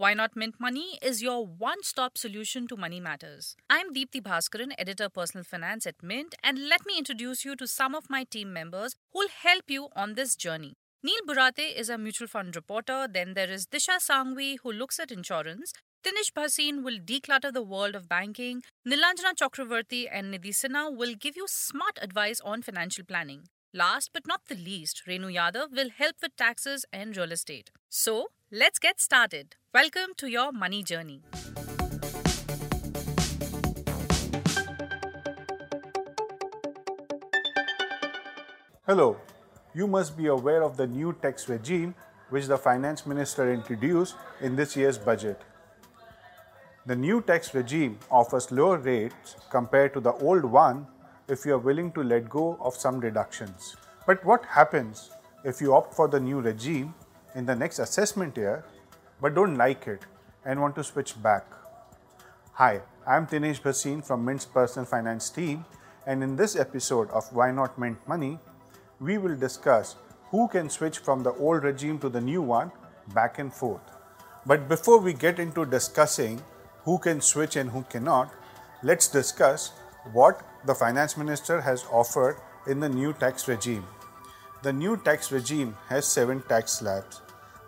Why Not Mint Money is your one stop solution to money matters. I'm Deepthi Bhaskaran, editor personal finance at Mint, and let me introduce you to some of my team members who'll help you on this journey. Neil Borate is a mutual fund reporter. Then there is Disha Sanghvi, who looks at insurance. Dinesh Bhasin will declutter the world of banking. Nilanjana Chakravarti and Nidhi Sinha will give you smart advice on financial planning. Last but not the least, Renu Yadav will help with taxes and real estate. So, let's get started. Welcome to your money journey. Hello, you must be aware of the new tax regime which the finance minister introduced in this year's budget. The new tax regime offers lower rates compared to the old one if you are willing to let go of some deductions. But what happens if you opt for the new regime in the next assessment year but don't like it and want to switch back? Hi, I'm Dinesh Bhasin from Mint's personal finance team, and in this episode of Why Not Mint Money, we will discuss who can switch from the old regime to the new one back and forth. But before we get into discussing who can switch and who cannot, let's discuss what the finance minister has offered in the new tax regime. The new tax regime has seven tax slabs.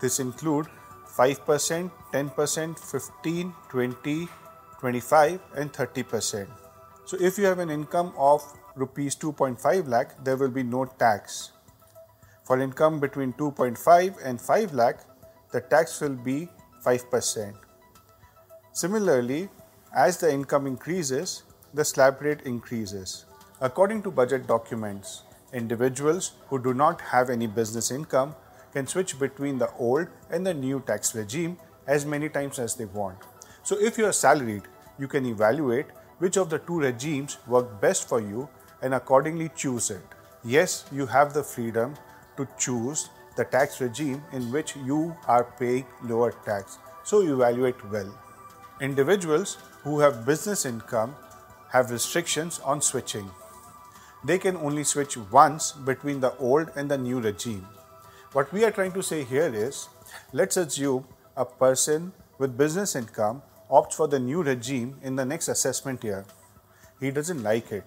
This include 5%, 10%, 15, 20, 25 and 30%. So if you have an income of rupees 2.5 lakh, there will be no tax. For income between 2.5 and 5 lakh, the tax will be 5%. Similarly, as the income increases, the slab rate increases. According to budget documents, individuals who do not have any business income can switch between the old and the new tax regime as many times as they want. So, if you are salaried, you can evaluate which of the two regimes work best for you and accordingly choose it. Yes, you have the freedom to choose the tax regime in which you are paying lower tax. So, evaluate well. Individuals who have business income have restrictions on switching. They can only switch once between the old and the new regime. What we are trying to say here is let's assume a person with business income opts for the new regime in the next assessment year. He doesn't like it,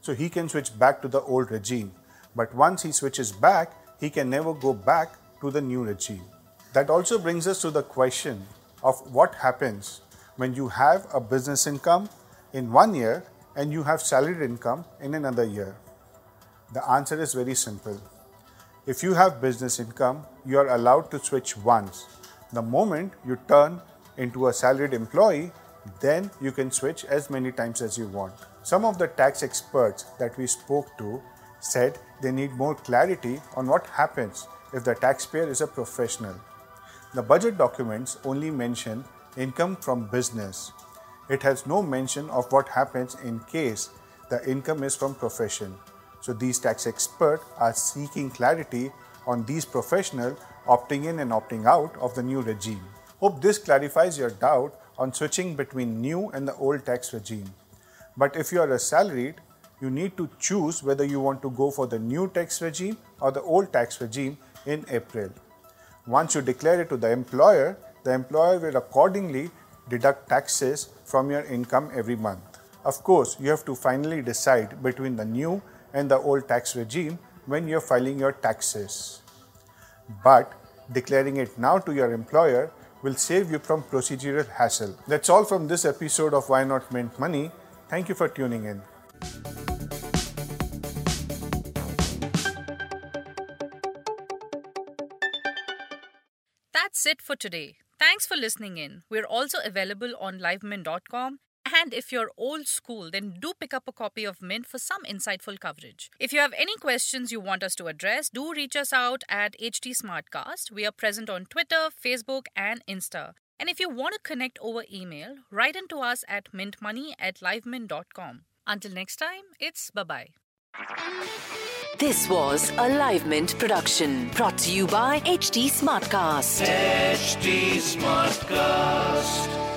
so he can switch back to the old regime. But once he switches back, he can never go back to the new regime. That also brings us to the question of what happens when you have a business income in one year and you have salaried income in another year? The answer is very simple. If you have business income, you are allowed to switch once. The moment you turn into a salaried employee, then you can switch as many times as you want. Some of the tax experts that we spoke to said they need more clarity on what happens if the taxpayer is a professional. The budget documents only mention income from business. It has no mention of what happens in case the income is from profession. So these tax experts are seeking clarity on these professionals opting in and opting out of the new regime. Hope this clarifies your doubt on switching between new and the old tax regime. But if you are a salaried, you need to choose whether you want to go for the new tax regime or the old tax regime in April. Once you declare it to the employer, the employer will accordingly deduct taxes from your income every month. Of course, you have to finally decide between the new and the old tax regime when you're filing your taxes. But declaring it now to your employer will save you from procedural hassle. That's all from this episode of Why Not Mint Money. Thank you for tuning in. That's it for today. Thanks for listening in. We're also available on livemint.com. And if you're old school, then do pick up a copy of Mint for some insightful coverage. If you have any questions you want us to address, do reach us out at HT Smartcast. We are present on Twitter, Facebook, and Insta. And if you want to connect over email, write into us at mintmoney at livemint.com. Until next time, it's bye bye. This was a Live Mint production brought to you by HT Smartcast. HT Smartcast.